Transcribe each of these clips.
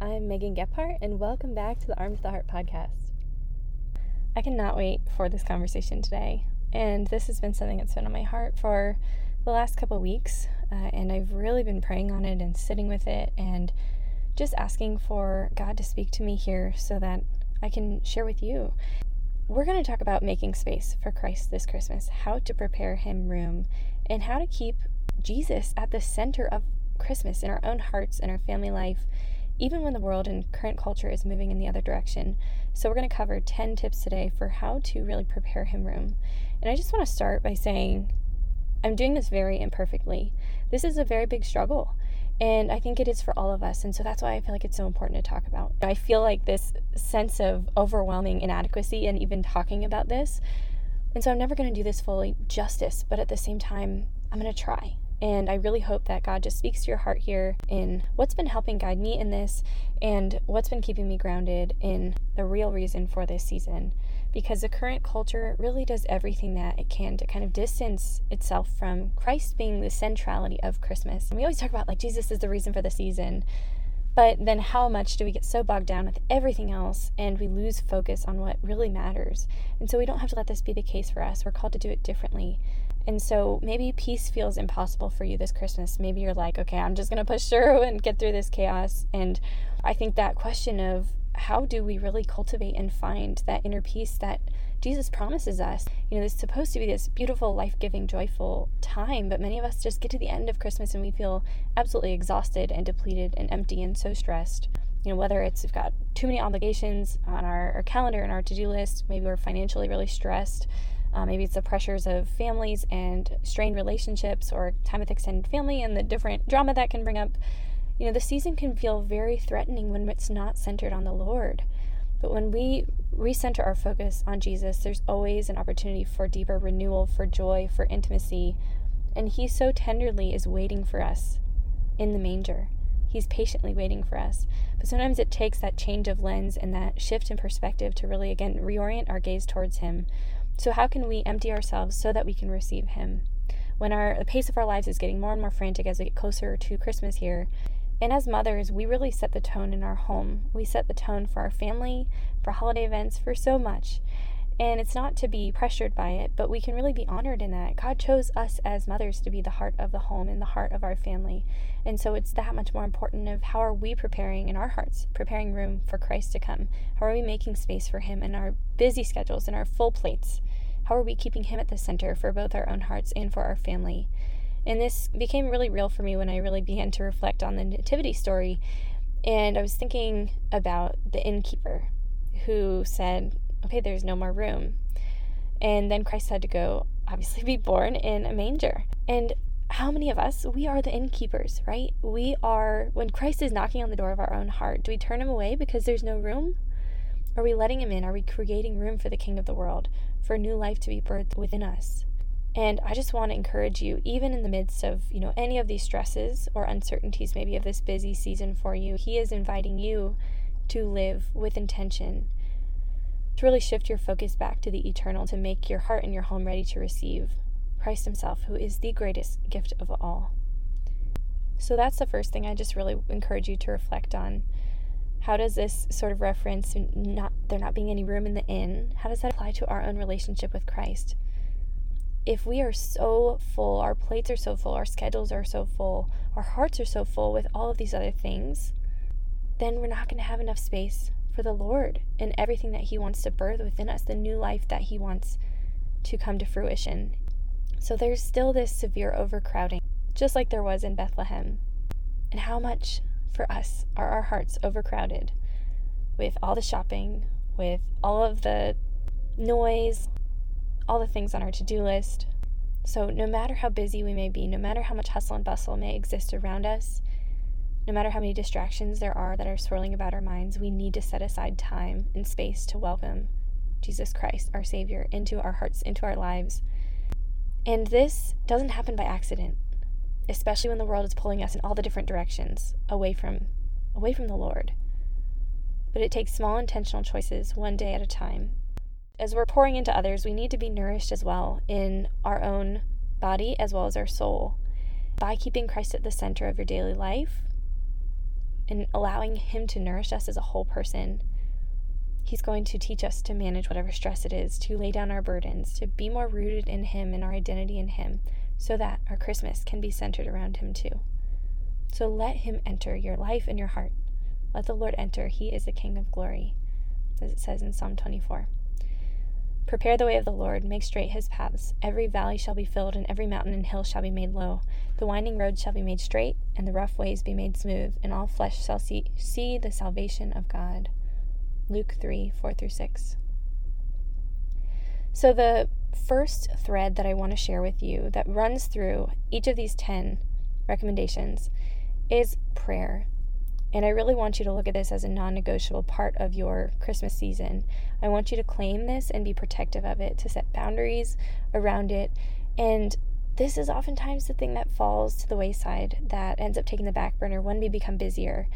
I'm Megan Gephardt, and welcome back to the Armed to the Heart podcast. I cannot wait for this conversation today, and this has been something that's been on my heart for the last couple weeks, uh, and I've really been praying on it and sitting with it and just asking for God to speak to me here so that I can share with you. We're going to talk about making space for Christ this Christmas, how to prepare Him room, and how to keep Jesus at the center of Christmas in our own hearts and our family life, even when the world and current culture is moving in the other direction. So, we're going to cover 10 tips today for how to really prepare Him room. And I just want to start by saying I'm doing this very imperfectly. This is a very big struggle. And I think it is for all of us. And so that's why I feel like it's so important to talk about. I feel like this sense of overwhelming inadequacy and even talking about this. And so I'm never going to do this fully justice. But at the same time, I'm going to try. And I really hope that God just speaks to your heart here in what's been helping guide me in this and what's been keeping me grounded in the real reason for this season. Because the current culture really does everything that it can to kind of distance itself from Christ being the centrality of Christmas. And we always talk about like Jesus is the reason for the season. But then, how much do we get so bogged down with everything else and we lose focus on what really matters? And so, we don't have to let this be the case for us. We're called to do it differently. And so maybe peace feels impossible for you this Christmas. Maybe you're like, okay, I'm just going to push through and get through this chaos. And I think that question of how do we really cultivate and find that inner peace that Jesus promises us? You know, is supposed to be this beautiful, life giving, joyful time, but many of us just get to the end of Christmas and we feel absolutely exhausted and depleted and empty and so stressed. You know, whether it's we've got too many obligations on our, our calendar and our to do list, maybe we're financially really stressed uh, maybe it's the pressures of families and strained relationships or time with extended family and the different drama that can bring up. You know, the season can feel very threatening when it's not centered on the Lord. But when we recenter our focus on Jesus, there's always an opportunity for deeper renewal, for joy, for intimacy. And He so tenderly is waiting for us in the manger. He's patiently waiting for us. But sometimes it takes that change of lens and that shift in perspective to really, again, reorient our gaze towards Him. So, how can we empty ourselves so that we can receive Him? When our the pace of our lives is getting more and more frantic as we get closer to Christmas here, and as mothers, we really set the tone in our home. We set the tone for our family, for holiday events, for so much. And it's not to be pressured by it, but we can really be honored in that. God chose us as mothers to be the heart of the home and the heart of our family. And so it's that much more important of how are we preparing in our hearts, preparing room for Christ to come? How are we making space for him in our busy schedules and our full plates? How are we keeping him at the center for both our own hearts and for our family? And this became really real for me when I really began to reflect on the nativity story. And I was thinking about the innkeeper who said, okay, there's no more room. And then Christ had to go, obviously, be born in a manger. And how many of us, we are the innkeepers, right? We are, when Christ is knocking on the door of our own heart, do we turn him away because there's no room? Are we letting him in? Are we creating room for the King of the world, for new life to be birthed within us? And I just want to encourage you, even in the midst of, you know, any of these stresses or uncertainties, maybe of this busy season for you, he is inviting you to live with intention to really shift your focus back to the eternal, to make your heart and your home ready to receive Christ Himself, who is the greatest gift of all. So that's the first thing I just really encourage you to reflect on. How does this sort of reference not there not being any room in the inn? How does that apply to our own relationship with Christ? If we are so full, our plates are so full, our schedules are so full, our hearts are so full with all of these other things, then we're not going to have enough space for the Lord and everything that He wants to birth within us, the new life that He wants to come to fruition. So there's still this severe overcrowding, just like there was in Bethlehem. And how much for us are our hearts overcrowded with all the shopping, with all of the noise, all the things on our to do list. So, no matter how busy we may be, no matter how much hustle and bustle may exist around us, no matter how many distractions there are that are swirling about our minds, we need to set aside time and space to welcome Jesus Christ, our Savior, into our hearts, into our lives. And this doesn't happen by accident, especially when the world is pulling us in all the different directions away from away from the Lord. But it takes small intentional choices one day at a time. As we're pouring into others, we need to be nourished as well in our own body as well as our soul. By keeping Christ at the center of your daily life, and allowing Him to nourish us as a whole person. He's going to teach us to manage whatever stress it is, to lay down our burdens, to be more rooted in Him and our identity in Him, so that our Christmas can be centered around Him too. So let Him enter your life and your heart. Let the Lord enter. He is the King of glory, as it says in Psalm 24. Prepare the way of the Lord, make straight his paths. Every valley shall be filled, and every mountain and hill shall be made low. The winding road shall be made straight, and the rough ways be made smooth, and all flesh shall see, see the salvation of God. Luke 3 4 through 6. So, the first thread that I want to share with you that runs through each of these 10 recommendations is prayer. And I really want you to look at this as a non negotiable part of your Christmas season. I want you to claim this and be protective of it, to set boundaries around it. And this is oftentimes the thing that falls to the wayside that ends up taking the back burner when we become busier.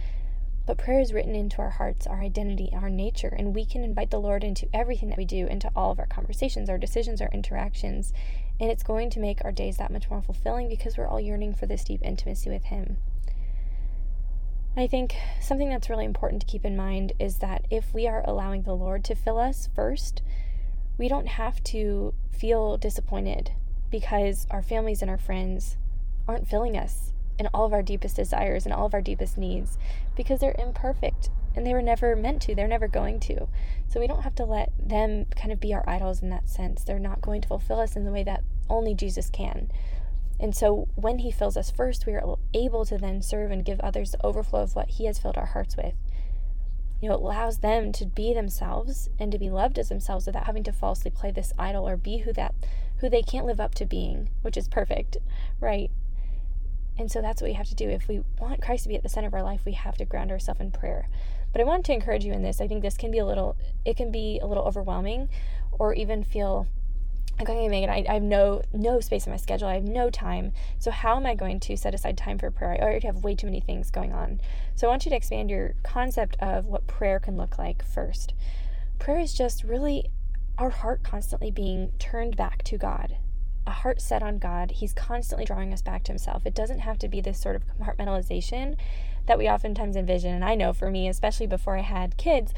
But prayer is written into our hearts, our identity, our nature, and we can invite the Lord into everything that we do, into all of our conversations, our decisions, our interactions. And it's going to make our days that much more fulfilling because we're all yearning for this deep intimacy with Him. I think something that's really important to keep in mind is that if we are allowing the Lord to fill us first, we don't have to feel disappointed because our families and our friends aren't filling us in all of our deepest desires and all of our deepest needs because they're imperfect and they were never meant to. They're never going to. So we don't have to let them kind of be our idols in that sense. They're not going to fulfill us in the way that only Jesus can. And so when He fills us first, we are able to then serve and give others the overflow of what He has filled our hearts with. You know, it allows them to be themselves and to be loved as themselves without having to falsely play this idol or be who that who they can't live up to being, which is perfect, right? And so that's what we have to do. If we want Christ to be at the center of our life, we have to ground ourselves in prayer. But I want to encourage you in this. I think this can be a little it can be a little overwhelming or even feel like okay Megan, I, I have no no space in my schedule. I have no time. So how am I going to set aside time for prayer? I already have way too many things going on. So I want you to expand your concept of what prayer can look like first. Prayer is just really our heart constantly being turned back to God a heart set on God, He's constantly drawing us back to Himself. It doesn't have to be this sort of compartmentalization that we oftentimes envision. And I know for me, especially before I had kids,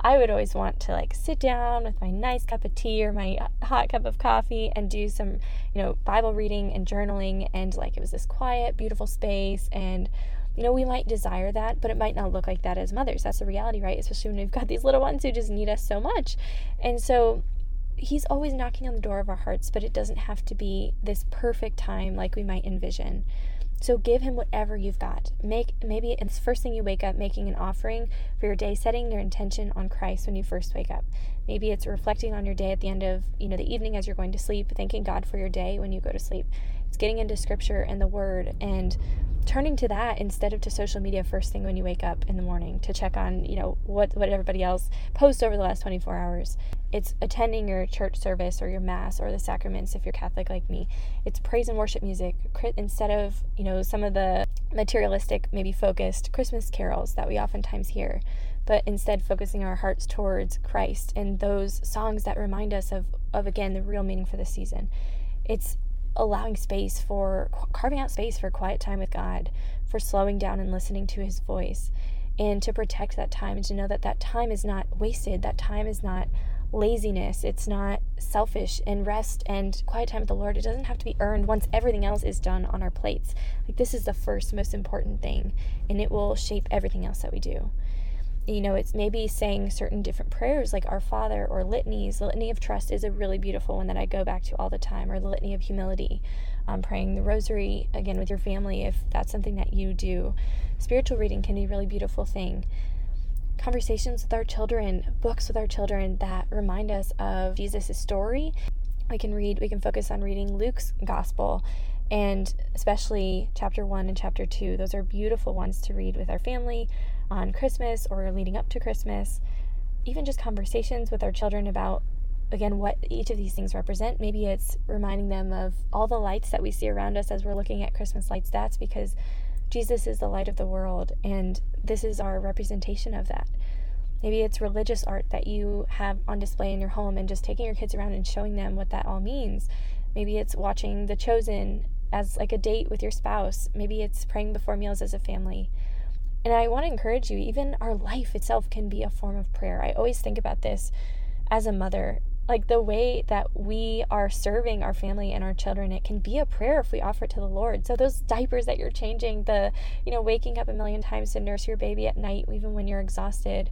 I would always want to like sit down with my nice cup of tea or my uh, hot cup of coffee and do some, you know, Bible reading and journaling. And like it was this quiet, beautiful space. And, you know, we might desire that, but it might not look like that as mothers. That's the reality, right? Especially when we've got these little ones who just need us so much. And so, he's always knocking on the door of our hearts, but it doesn't have to be this perfect time like we might envision. So give him whatever you've got. Make maybe it's first thing you wake up making an offering for your day, setting your intention on Christ when you first wake up. Maybe it's reflecting on your day at the end of, you know, the evening as you're going to sleep, thanking God for your day when you go to sleep. Getting into scripture and the word and turning to that instead of to social media first thing when you wake up in the morning to check on you know what what everybody else posts over the last 24 hours. It's attending your church service or your mass or the sacraments if you're catholic like me. It's praise and worship music instead of you know some of the materialistic maybe focused christmas carols that we oftentimes hear but instead focusing our hearts towards christ and those songs that remind us of of again the real meaning for the season. It's allowing space for carving out space for quiet time with God, for slowing down and listening to his voice, and to protect that time and to know that that time is not wasted, that time is not laziness, it's not selfish, and rest and quiet time with the Lord, it doesn't have to be earned once everything else is done on our plates. Like, this is the first most important thing, and it will shape everything else that we do you know, it's maybe saying certain different prayers like Our Father or litanies. The Litany of Trust is a really beautiful one that I go back to all the time, or the Litany of Humility. Um, praying the Rosary again with your family if that's something that you do. Spiritual reading can be a really beautiful thing. Conversations with our children, books with our children that remind us of Jesus' story. We can read, we can focus on reading Luke's Gospel and especially chapter 1 and chapter 2. Those are beautiful ones to read with our family on Christmas or leading up to Christmas. Even just conversations with our children about, again, what each of these things represent. Maybe it's reminding them of all the lights that we see around us as we're looking at Christmas light stats because Jesus is the light of the world and this is our representation of that. Maybe it's religious art that you have on display in your home and just taking your kids around and showing them what that all means. Maybe it's watching The Chosen as like a date with your spouse. Maybe it's praying before meals as a family. And I want to encourage you, even our life itself can be a form of prayer. I always think about this as a mother. Like the way that we are serving our family and our children it can be a prayer if we offer it to the lord. So those diapers that you're changing the you know waking up a million times to nurse your baby at night even when you're exhausted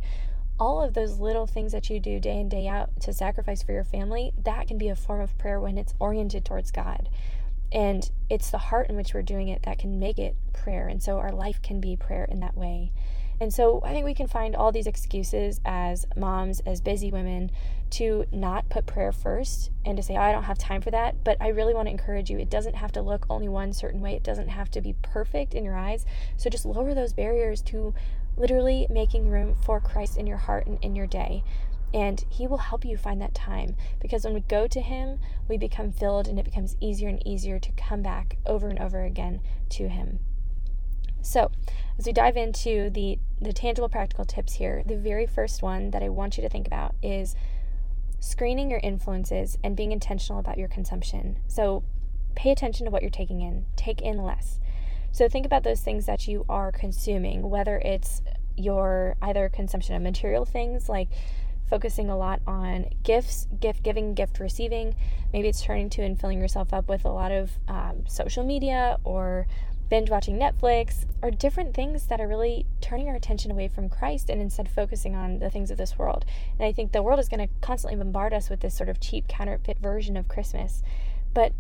all of those little things that you do day in day out to sacrifice for your family that can be a form of prayer when it's oriented towards god and it's the heart in which we're doing it that can make it prayer and so our life can be prayer in that way and so I think we can find all these excuses as moms, as busy women, to not put prayer first and to say, oh, I don't have time for that. But I really want to encourage you. It doesn't have to look only one certain way, it doesn't have to be perfect in your eyes. So just lower those barriers to literally making room for Christ in your heart and in your day. And He will help you find that time because when we go to Him, we become filled and it becomes easier and easier to come back over and over again to Him. So, as we dive into the, the tangible practical tips here, the very first one that I want you to think about is screening your influences and being intentional about your consumption. So, pay attention to what you're taking in, take in less. So, think about those things that you are consuming, whether it's your either consumption of material things like focusing a lot on gifts, gift giving, gift receiving. Maybe it's turning to and filling yourself up with a lot of um, social media or binge watching Netflix, or different things that are really turning our attention away from Christ and instead focusing on the things of this world. And I think the world is going to constantly bombard us with this sort of cheap counterfeit version of Christmas. But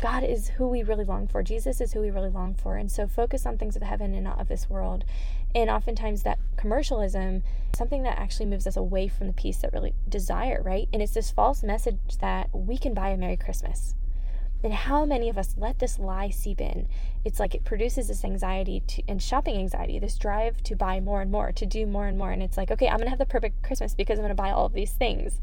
God is who we really long for. Jesus is who we really long for. And so focus on things of heaven and not of this world. And oftentimes that commercialism, something that actually moves us away from the peace that really desire, right? And it's this false message that we can buy a Merry Christmas. And how many of us let this lie seep in? It's like it produces this anxiety to, and shopping anxiety, this drive to buy more and more, to do more and more. And it's like, okay, I'm to have the perfect Christmas because I'm to buy all of these things.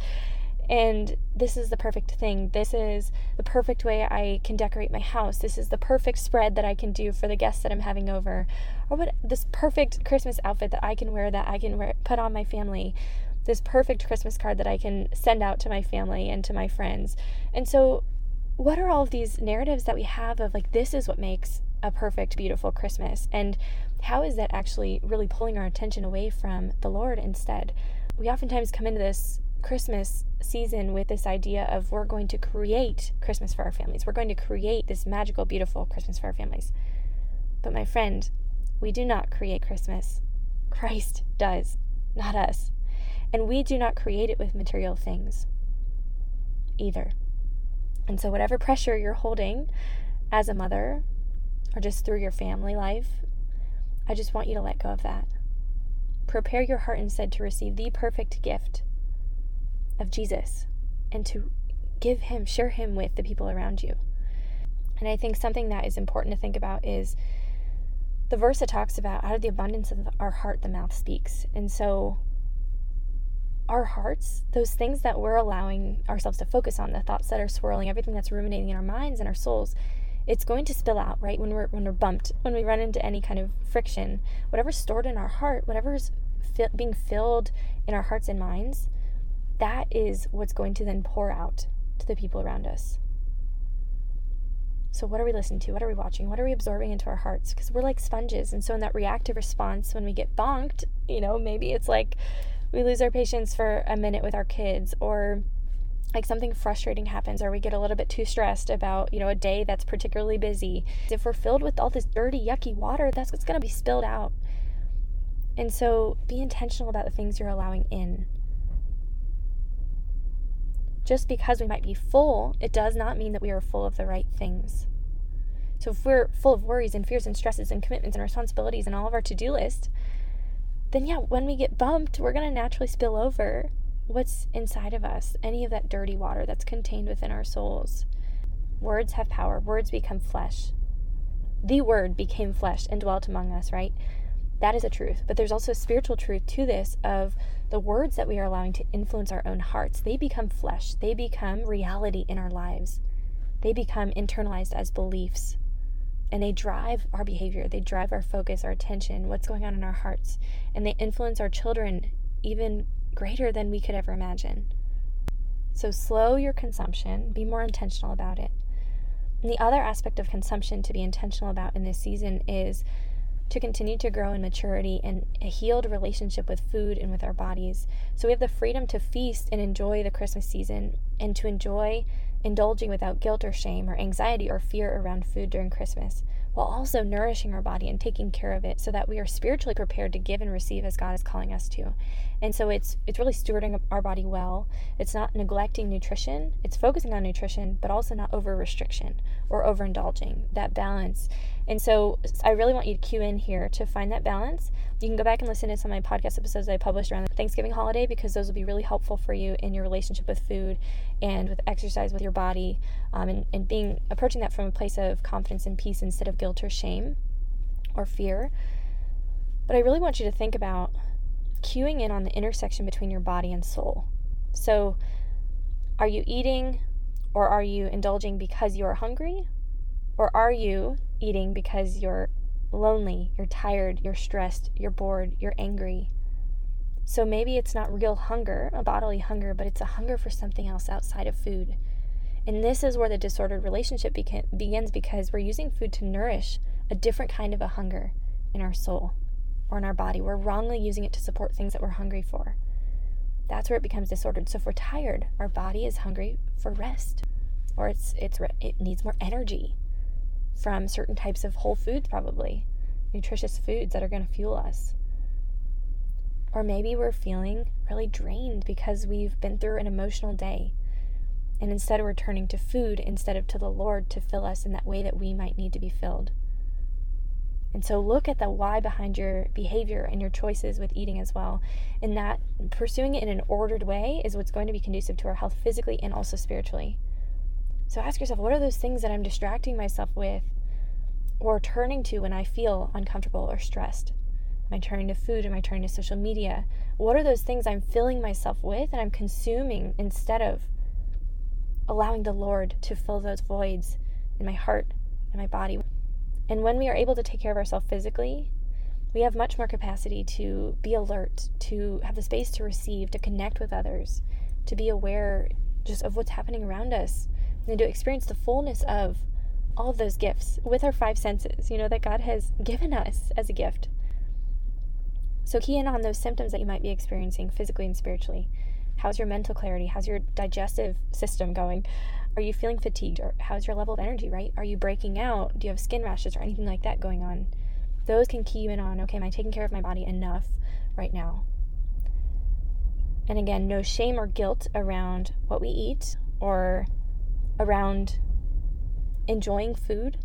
And this is the perfect thing. This is the perfect way I can decorate my house. This is the perfect spread that I can do for the guests that I'm having over. Or what this perfect Christmas outfit that I can wear that I can wear, put on my family. This perfect Christmas card that I can send out to my family and to my friends. And so what are all of these narratives that we have of like this is what makes a perfect beautiful christmas and how is that actually really pulling our attention away from the lord instead we oftentimes come into this christmas season with this idea of we're going to create christmas for our families. We're going to create this magical beautiful christmas for our families. But my friend we do not create christmas. Christ does not us. And we do not create it with material things either. And so, whatever pressure you're holding as a mother or just through your family life, I just want you to let go of that. Prepare your heart instead to receive the perfect gift of Jesus and to give Him, share Him with the people around you. And I think something that is important to think about is the verse that talks about out of the abundance of our heart, the mouth speaks. And so, our hearts, those things that we're allowing ourselves to focus on, the thoughts that are swirling, everything that's ruminating in our minds and our souls, it's going to spill out, right? When we're when we're bumped, when we run into any kind of friction, whatever's stored in our heart, whatever's fi- being filled in our hearts and minds, that is what's going to then pour out to the people around us. So, what are we listening to? What are we watching? What are we absorbing into our hearts? Because we're like sponges. And so, in that reactive response, when we get bonked, you know, maybe it's like we lose our patience for a minute with our kids or like something frustrating happens or we get a little bit too stressed about you know a day that's particularly busy if we're filled with all this dirty yucky water that's what's going to be spilled out and so be intentional about the things you're allowing in just because we might be full it does not mean that we are full of the right things so if we're full of worries and fears and stresses and commitments and responsibilities and all of our to-do list then yeah, when we get bumped, we're going to naturally spill over what's inside of us, any of that dirty water that's contained within our souls. Words have power, words become flesh. The word became flesh and dwelt among us, right? That is a truth. But there's also a spiritual truth to this of the words that we are allowing to influence our own hearts. They become flesh, they become reality in our lives, they become internalized as beliefs and they drive our behavior, they drive our focus, our attention, what's going on in our hearts, and they influence our children even greater than we could ever imagine. So slow your consumption, be more intentional about it. And the other aspect of consumption to be intentional about in this season is to continue to grow in maturity and a healed relationship with food and with our bodies. So we have the freedom to feast and enjoy the Christmas season and to enjoy indulging without guilt or shame or anxiety or fear around food during Christmas, while also nourishing our body and taking care of it so that we are spiritually prepared to give and receive as God is calling us to. And so it's it's really stewarding our body well. It's not neglecting nutrition. It's focusing on nutrition, but also not over restriction or overindulging. That balance. And so I really want you to cue in here to find that balance. You can go back and listen to some of my podcast episodes I published around the Thanksgiving holiday because those will be really helpful for you in your relationship with food and with exercise with your body um, and, and being approaching that from a place of confidence and peace instead of guilt or shame or fear. But I really want you to think about cueing in on the intersection between your body and soul. So, are you eating or are you indulging because you are hungry? Or are you eating because you're lonely, you're tired, you're stressed, you're bored, you're angry? So maybe it's not real hunger, a bodily hunger, but it's a hunger for something else outside of food. And this is where the disordered relationship beca- begins because we're using food to nourish a different kind of a hunger in our soul or in our body. We're wrongly using it to support things that we're hungry for. That's where it becomes disordered. So if we're tired, our body is hungry for rest or it's it's it needs more energy from certain types of whole foods probably, nutritious foods that are going to fuel us. Or maybe we're feeling really drained because we've been through an emotional day. And instead we're turning to food instead of to the Lord to fill us in that way that we might need to be filled. And so look at the why behind your behavior and your choices with eating as well. And that pursuing it in an ordered way is what's going to be conducive to our health physically and also spiritually. So ask yourself what are those things that I'm distracting myself with or turning to when I feel uncomfortable or stressed? Am I turning to food? Am I turning to social media? What are those things I'm filling myself with and I'm consuming instead of allowing the Lord to fill those voids in my heart and my body? And when we are able to take care of ourselves physically, we have much more capacity to be alert, to have the space to receive, to connect with others, to be aware just of what's happening around us, and to experience the fullness of all of those gifts with our five senses, you know, that God has given us as a gift. So, key in on those symptoms that you might be experiencing physically and spiritually. How's your mental clarity? How's your digestive system going? Are you feeling fatigued? Or how's your level of energy, right? Are you breaking out? Do you have skin rashes or anything like that going on? Those can key you in on okay, am I taking care of my body enough right now? And again, no shame or guilt around what we eat or around enjoying food.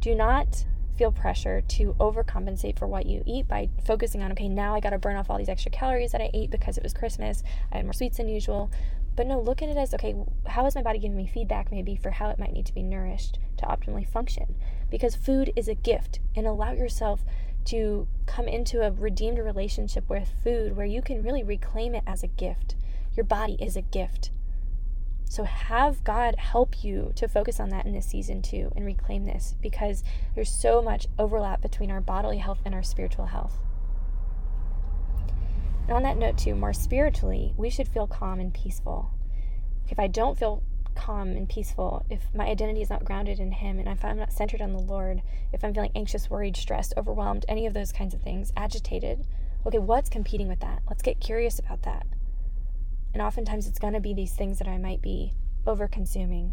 Do not feel pressure to overcompensate for what you eat by focusing on, okay, now I got to burn off all these extra calories that I ate because it was Christmas. I had more sweets than usual. But no, look at it as okay, how is my body giving me feedback maybe for how it might need to be nourished to optimally function? Because food is a gift, and allow yourself to come into a redeemed relationship with food where you can really reclaim it as a gift. Your body is a gift. So have God help you to focus on that in this season too and reclaim this because there's so much overlap between our bodily health and our spiritual health. And on that note, too, more spiritually, we should feel calm and peaceful. If I don't feel calm and peaceful, if my identity is not grounded in Him, and if I'm not centered on the Lord, if I'm feeling anxious, worried, stressed, overwhelmed, any of those kinds of things, agitated, okay, what's competing with that? Let's get curious about that. And oftentimes it's going to be these things that I might be over consuming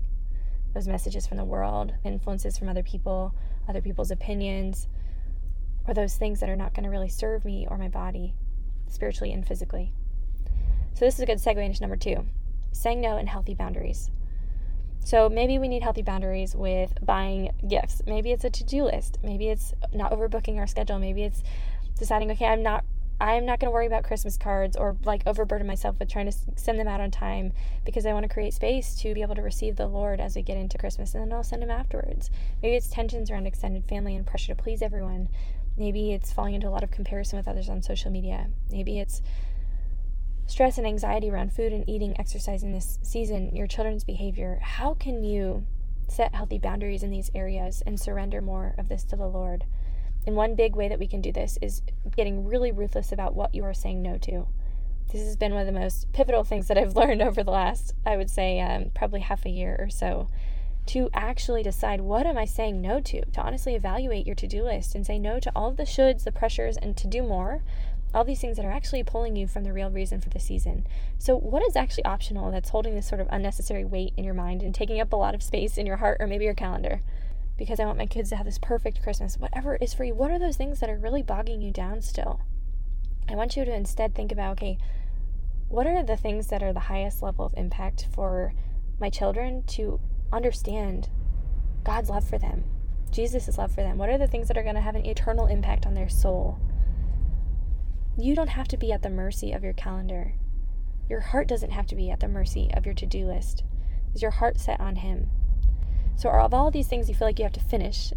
those messages from the world, influences from other people, other people's opinions, or those things that are not going to really serve me or my body spiritually and physically. So, this is a good segue into number two saying no and healthy boundaries. So, maybe we need healthy boundaries with buying gifts. Maybe it's a to do list. Maybe it's not overbooking our schedule. Maybe it's deciding, okay, I'm not. I'm not going to worry about Christmas cards or like overburden myself with trying to send them out on time because I want to create space to be able to receive the Lord as we get into Christmas and then I'll send them afterwards. Maybe it's tensions around extended family and pressure to please everyone. Maybe it's falling into a lot of comparison with others on social media. Maybe it's stress and anxiety around food and eating, exercising this season, your children's behavior. How can you set healthy boundaries in these areas and surrender more of this to the Lord? And one big way that we can do this is getting really ruthless about what you are saying no to. This has been one of the most pivotal things that I've learned over the last, I would say, um, probably half a year or so to actually decide what am I saying no to, to honestly evaluate your to do list and say no to all of the shoulds, the pressures, and to do more. All these things that are actually pulling you from the real reason for the season. So, what is actually optional that's holding this sort of unnecessary weight in your mind and taking up a lot of space in your heart or maybe your calendar? Because I want my kids to have this perfect Christmas. Whatever is for you, what are those things that are really bogging you down still? I want you to instead think about okay, what are the things that are the highest level of impact for my children to understand God's love for them, Jesus' love for them? What are the things that are going to have an eternal impact on their soul? You don't have to be at the mercy of your calendar. Your heart doesn't have to be at the mercy of your to do list. Is your heart set on Him? So, are of all these things you feel like you have to finish,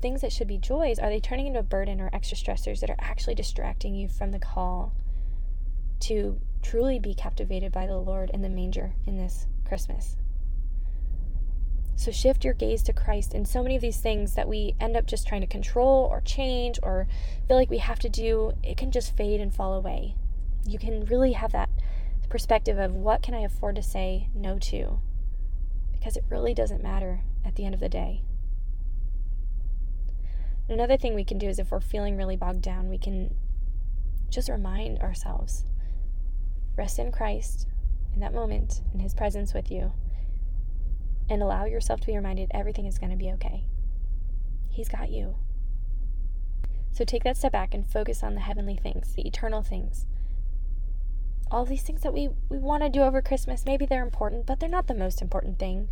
things that should be joys, are they turning into a burden or extra stressors that are actually distracting you from the call to truly be captivated by the Lord in the manger in this Christmas? So shift your gaze to Christ. And so many of these things that we end up just trying to control or change or feel like we have to do, it can just fade and fall away. You can really have that perspective of what can I afford to say no to? Because it really doesn't matter at the end of the day. Another thing we can do is if we're feeling really bogged down, we can just remind ourselves rest in Christ in that moment, in His presence with you and allow yourself to be reminded everything is going to be okay. He's got you. So take that step back and focus on the heavenly things, the eternal things. All these things that we, we want to do over Christmas, maybe they're important, but they're not the most important thing.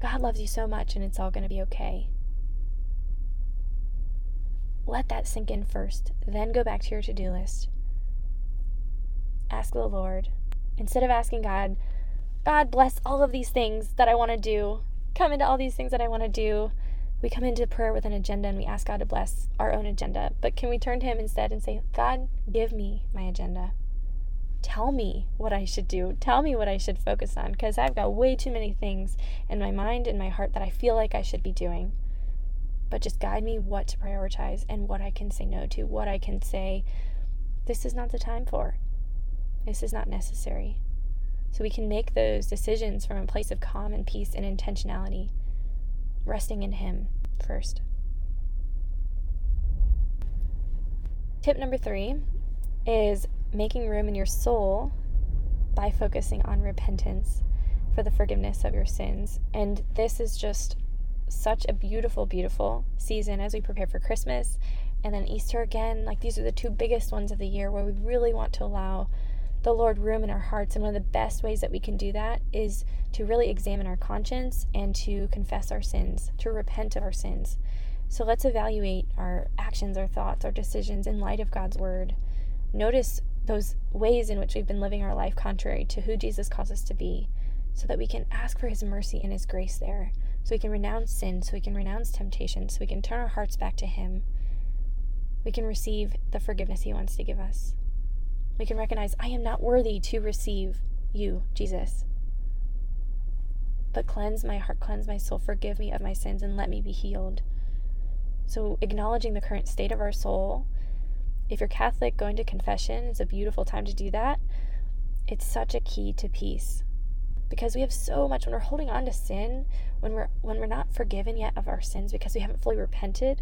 God loves you so much and it's all going to be okay. Let that sink in first, then go back to your to do list. Ask the Lord. Instead of asking God, God bless all of these things that I want to do. Come into all these things that I want to do. We come into prayer with an agenda and we ask God to bless our own agenda. But can we turn to Him instead and say, God, give me my agenda? Tell me what I should do. Tell me what I should focus on because I've got way too many things in my mind and my heart that I feel like I should be doing. But just guide me what to prioritize and what I can say no to, what I can say, this is not the time for. This is not necessary. So we can make those decisions from a place of calm and peace and intentionality, resting in Him first. Tip number three is making room in your soul by focusing on repentance for the forgiveness of your sins. And this is just such a beautiful, beautiful season as we prepare for Christmas and then Easter again. Like these are the two biggest ones of the year where we really want to allow the Lord room in our hearts. And one of the best ways that we can do that is to really examine our conscience and to confess our sins, to repent of our sins. So let's evaluate our actions, our thoughts, our decisions in light of God's word. Notice those ways in which we've been living our life contrary to who Jesus calls us to be, so that we can ask for his mercy and his grace there, so we can renounce sin, so we can renounce temptation, so we can turn our hearts back to him. We can receive the forgiveness he wants to give us. We can recognize, I am not worthy to receive you, Jesus. But cleanse my heart, cleanse my soul, forgive me of my sins, and let me be healed. So, acknowledging the current state of our soul. If you're Catholic, going to confession is a beautiful time to do that. It's such a key to peace because we have so much when we're holding on to sin when we're when we're not forgiven yet of our sins because we haven't fully repented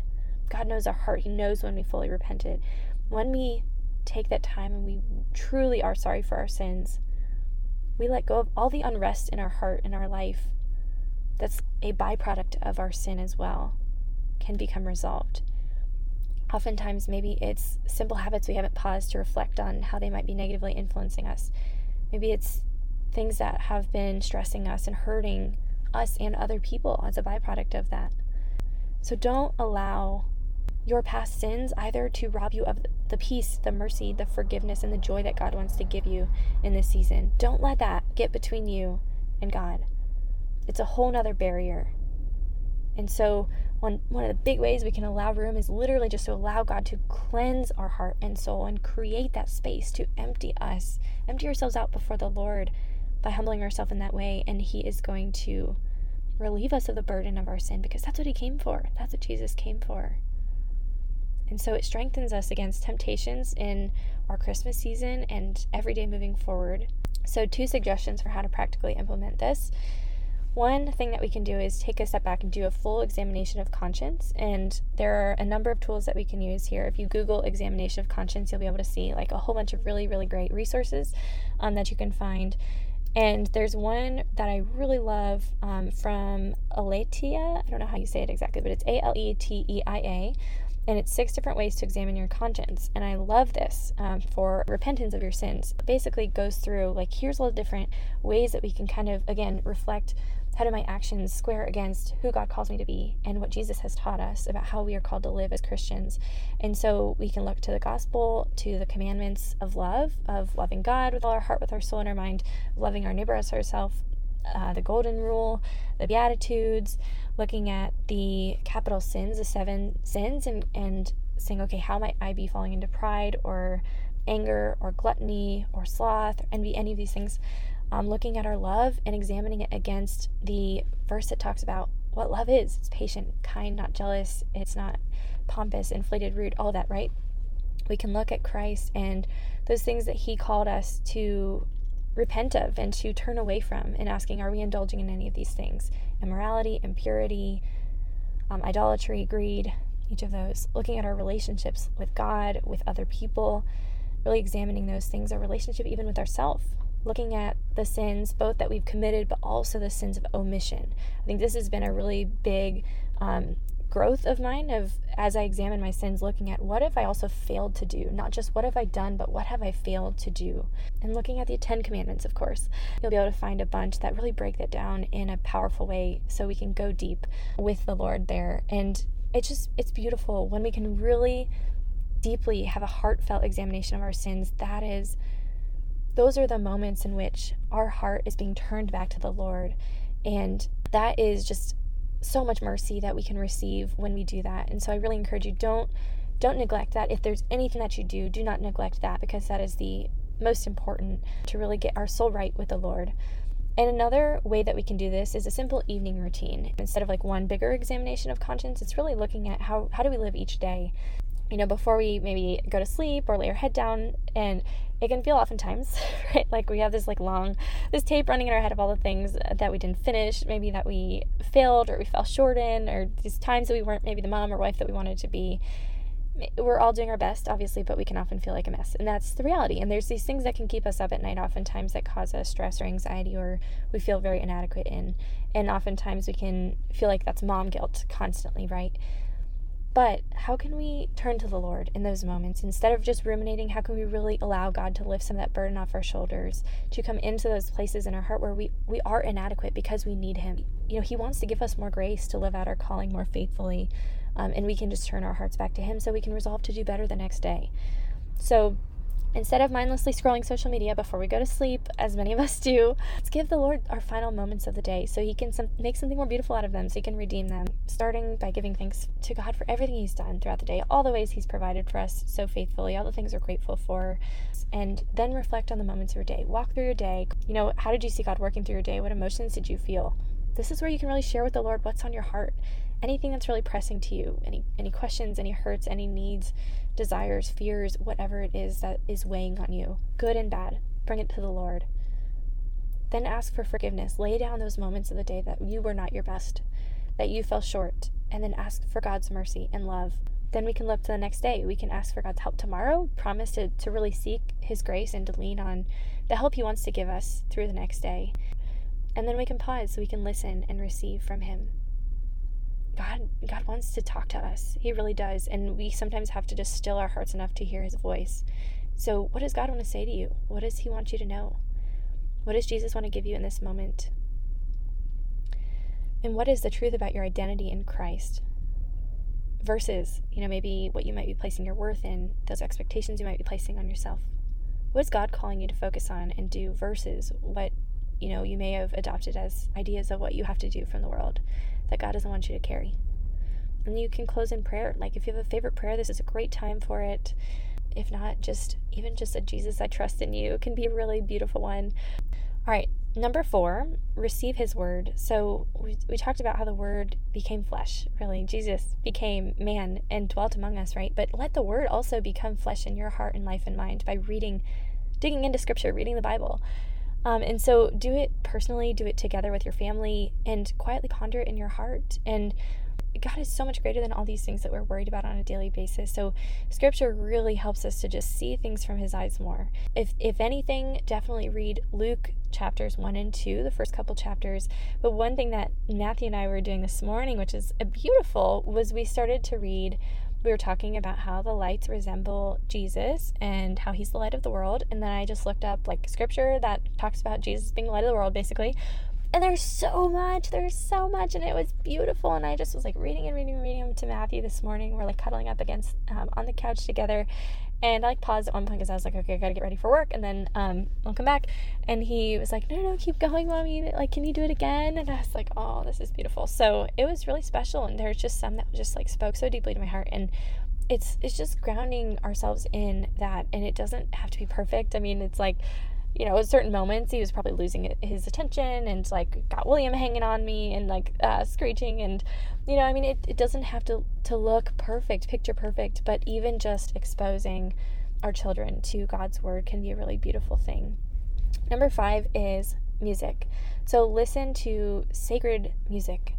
god knows our heart he knows when we fully repented when we take that time and we truly are sorry for our sins, we let go of all the unrest in our heart and our life that's a byproduct of our sin as well can become resolved. Oftentimes, maybe it's simple habits we haven't paused to reflect on how they might be negatively influencing us. Maybe it's things that have been stressing us and hurting us and other people as a byproduct of that. So don't allow your past sins either to rob you of the peace, the mercy, the forgiveness, and the joy that God wants to give you in this season. Don't let that get between you and God. It's a whole nother barrier. And so, one, one of the big ways we can allow room is literally just to allow God to cleanse our heart and soul and create that space to empty us, empty ourselves out before the Lord by humbling ourselves in that way. And He is going to relieve us of the burden of our sin because that's what He came for. That's what Jesus came for. And so it strengthens us against temptations in our Christmas season and every day moving forward. So, two suggestions for how to practically implement this. One thing that we can do is take a step back and do a full examination of conscience. And there are a number of tools that we can use here. If you Google examination of conscience, you'll be able to see like a whole bunch of really, really great resources um, that you can find. And there's one that I really love um, from Aleteia. I don't know how you say it exactly, but it's A L E T E I A and it's six different ways to examine your conscience. And I love this um, for repentance of your sins. It basically goes through like here's all the different ways that we can kind of again reflect how do my actions square against who God calls me to be and what Jesus has taught us about how we are called to live as Christians. And so we can look to the gospel, to the commandments of love, of loving God with all our heart, with our soul, and our mind, loving our neighbor as ourselves, uh, the golden rule, the beatitudes, looking at the capital sins, the seven sins, and, and saying, okay, how might I be falling into pride or anger or gluttony or sloth or envy, any of these things? Um, looking at our love and examining it against the verse that talks about what love is. It's patient, kind, not jealous. It's not pompous, inflated, rude, all that, right? We can look at Christ and those things that he called us to repent of and to turn away from and asking, are we indulging in any of these things? Immorality, impurity, um, idolatry, greed, each of those. Looking at our relationships with God, with other people, really examining those things, our relationship even with ourselves. Looking at the sins, both that we've committed, but also the sins of omission. I think this has been a really big um, growth of mine of as I examine my sins, looking at what have I also failed to do? Not just what have I done, but what have I failed to do? And looking at the Ten Commandments, of course, you'll be able to find a bunch that really break that down in a powerful way so we can go deep with the Lord there. And it's just, it's beautiful when we can really deeply have a heartfelt examination of our sins. That is, those are the moments in which our heart is being turned back to the Lord. And that is just so much mercy that we can receive when we do that. And so I really encourage you don't don't neglect that. If there's anything that you do, do not neglect that because that is the most important to really get our soul right with the Lord. And another way that we can do this is a simple evening routine. Instead of like one bigger examination of conscience, it's really looking at how how do we live each day you know, before we maybe go to sleep or lay our head down. And it can feel oftentimes, right? Like we have this like long, this tape running in our head of all the things that we didn't finish, maybe that we failed or we fell short in, or these times that we weren't maybe the mom or wife that we wanted to be. We're all doing our best, obviously, but we can often feel like a mess. And that's the reality. And there's these things that can keep us up at night, oftentimes, that cause us stress or anxiety, or we feel very inadequate in. And oftentimes we can feel like that's mom guilt constantly, right? But how can we turn to the Lord in those moments? Instead of just ruminating, how can we really allow God to lift some of that burden off our shoulders, to come into those places in our heart where we, we are inadequate because we need Him? You know, He wants to give us more grace to live out our calling more faithfully, um, and we can just turn our hearts back to Him so we can resolve to do better the next day. So, Instead of mindlessly scrolling social media before we go to sleep, as many of us do, let's give the Lord our final moments of the day so He can some, make something more beautiful out of them, so He can redeem them. Starting by giving thanks to God for everything He's done throughout the day, all the ways He's provided for us so faithfully, all the things we're grateful for, and then reflect on the moments of your day. Walk through your day. You know, how did you see God working through your day? What emotions did you feel? This is where you can really share with the Lord what's on your heart anything that's really pressing to you any any questions any hurts any needs desires fears whatever it is that is weighing on you good and bad bring it to the lord then ask for forgiveness lay down those moments of the day that you were not your best that you fell short and then ask for god's mercy and love then we can look to the next day we can ask for god's help tomorrow promise to, to really seek his grace and to lean on the help he wants to give us through the next day and then we can pause so we can listen and receive from him God God wants to talk to us. He really does. And we sometimes have to just still our hearts enough to hear his voice. So what does God want to say to you? What does he want you to know? What does Jesus want to give you in this moment? And what is the truth about your identity in Christ? Versus, you know, maybe what you might be placing your worth in, those expectations you might be placing on yourself. What is God calling you to focus on and do versus what, you know, you may have adopted as ideas of what you have to do from the world? that God doesn't want you to carry. And you can close in prayer. Like if you have a favorite prayer, this is a great time for it. If not, just even just a Jesus, I trust in you can be a really beautiful one. All right, number four, receive his word. So we, we talked about how the word became flesh, really. Jesus became man and dwelt among us, right? But let the word also become flesh in your heart and life and mind by reading, digging into scripture, reading the Bible. Um, and so do it personally, do it together with your family, and quietly ponder it in your heart. And God is so much greater than all these things that we're worried about on a daily basis. So scripture really helps us to just see things from his eyes more. If if anything, definitely read Luke chapters 1 and 2, the first couple chapters. But one thing that Matthew and I were doing this morning, which is beautiful, was we started to read we were talking about how the lights resemble Jesus and how he's the light of the world. And then I just looked up like scripture that talks about Jesus being the light of the world, basically. And there's so much, there's so much, and it was beautiful. And I just was like reading and reading and reading to Matthew this morning. We're like cuddling up against um, on the couch together, and I like paused at one point because I was like, okay, I gotta get ready for work, and then um, I'll come back. And he was like, no, no, keep going, mommy. Like, can you do it again? And I was like, oh, this is beautiful. So it was really special, and there's just some that just like spoke so deeply to my heart, and it's it's just grounding ourselves in that, and it doesn't have to be perfect. I mean, it's like you know, at certain moments he was probably losing his attention and like got William hanging on me and like uh, screeching and you know, I mean, it, it doesn't have to to look perfect, picture perfect, but even just exposing our children to God's word can be a really beautiful thing. Number five is music. So listen to sacred music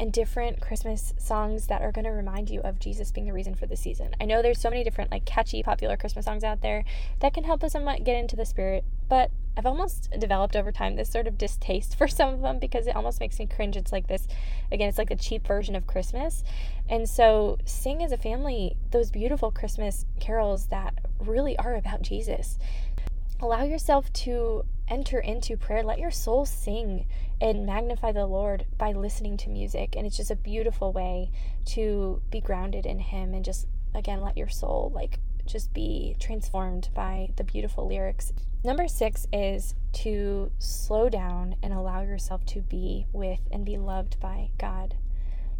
and different Christmas songs that are going to remind you of Jesus being the reason for the season. I know there's so many different like catchy popular Christmas songs out there that can help us somewhat get into the spirit, but I've almost developed over time this sort of distaste for some of them because it almost makes me cringe. It's like this again, it's like the cheap version of Christmas. And so sing as a family those beautiful Christmas carols that really are about Jesus. Allow yourself to enter into prayer. Let your soul sing and magnify the Lord by listening to music. And it's just a beautiful way to be grounded in Him and just, again, let your soul like just be transformed by the beautiful lyrics. Number six is to slow down and allow yourself to be with and be loved by God.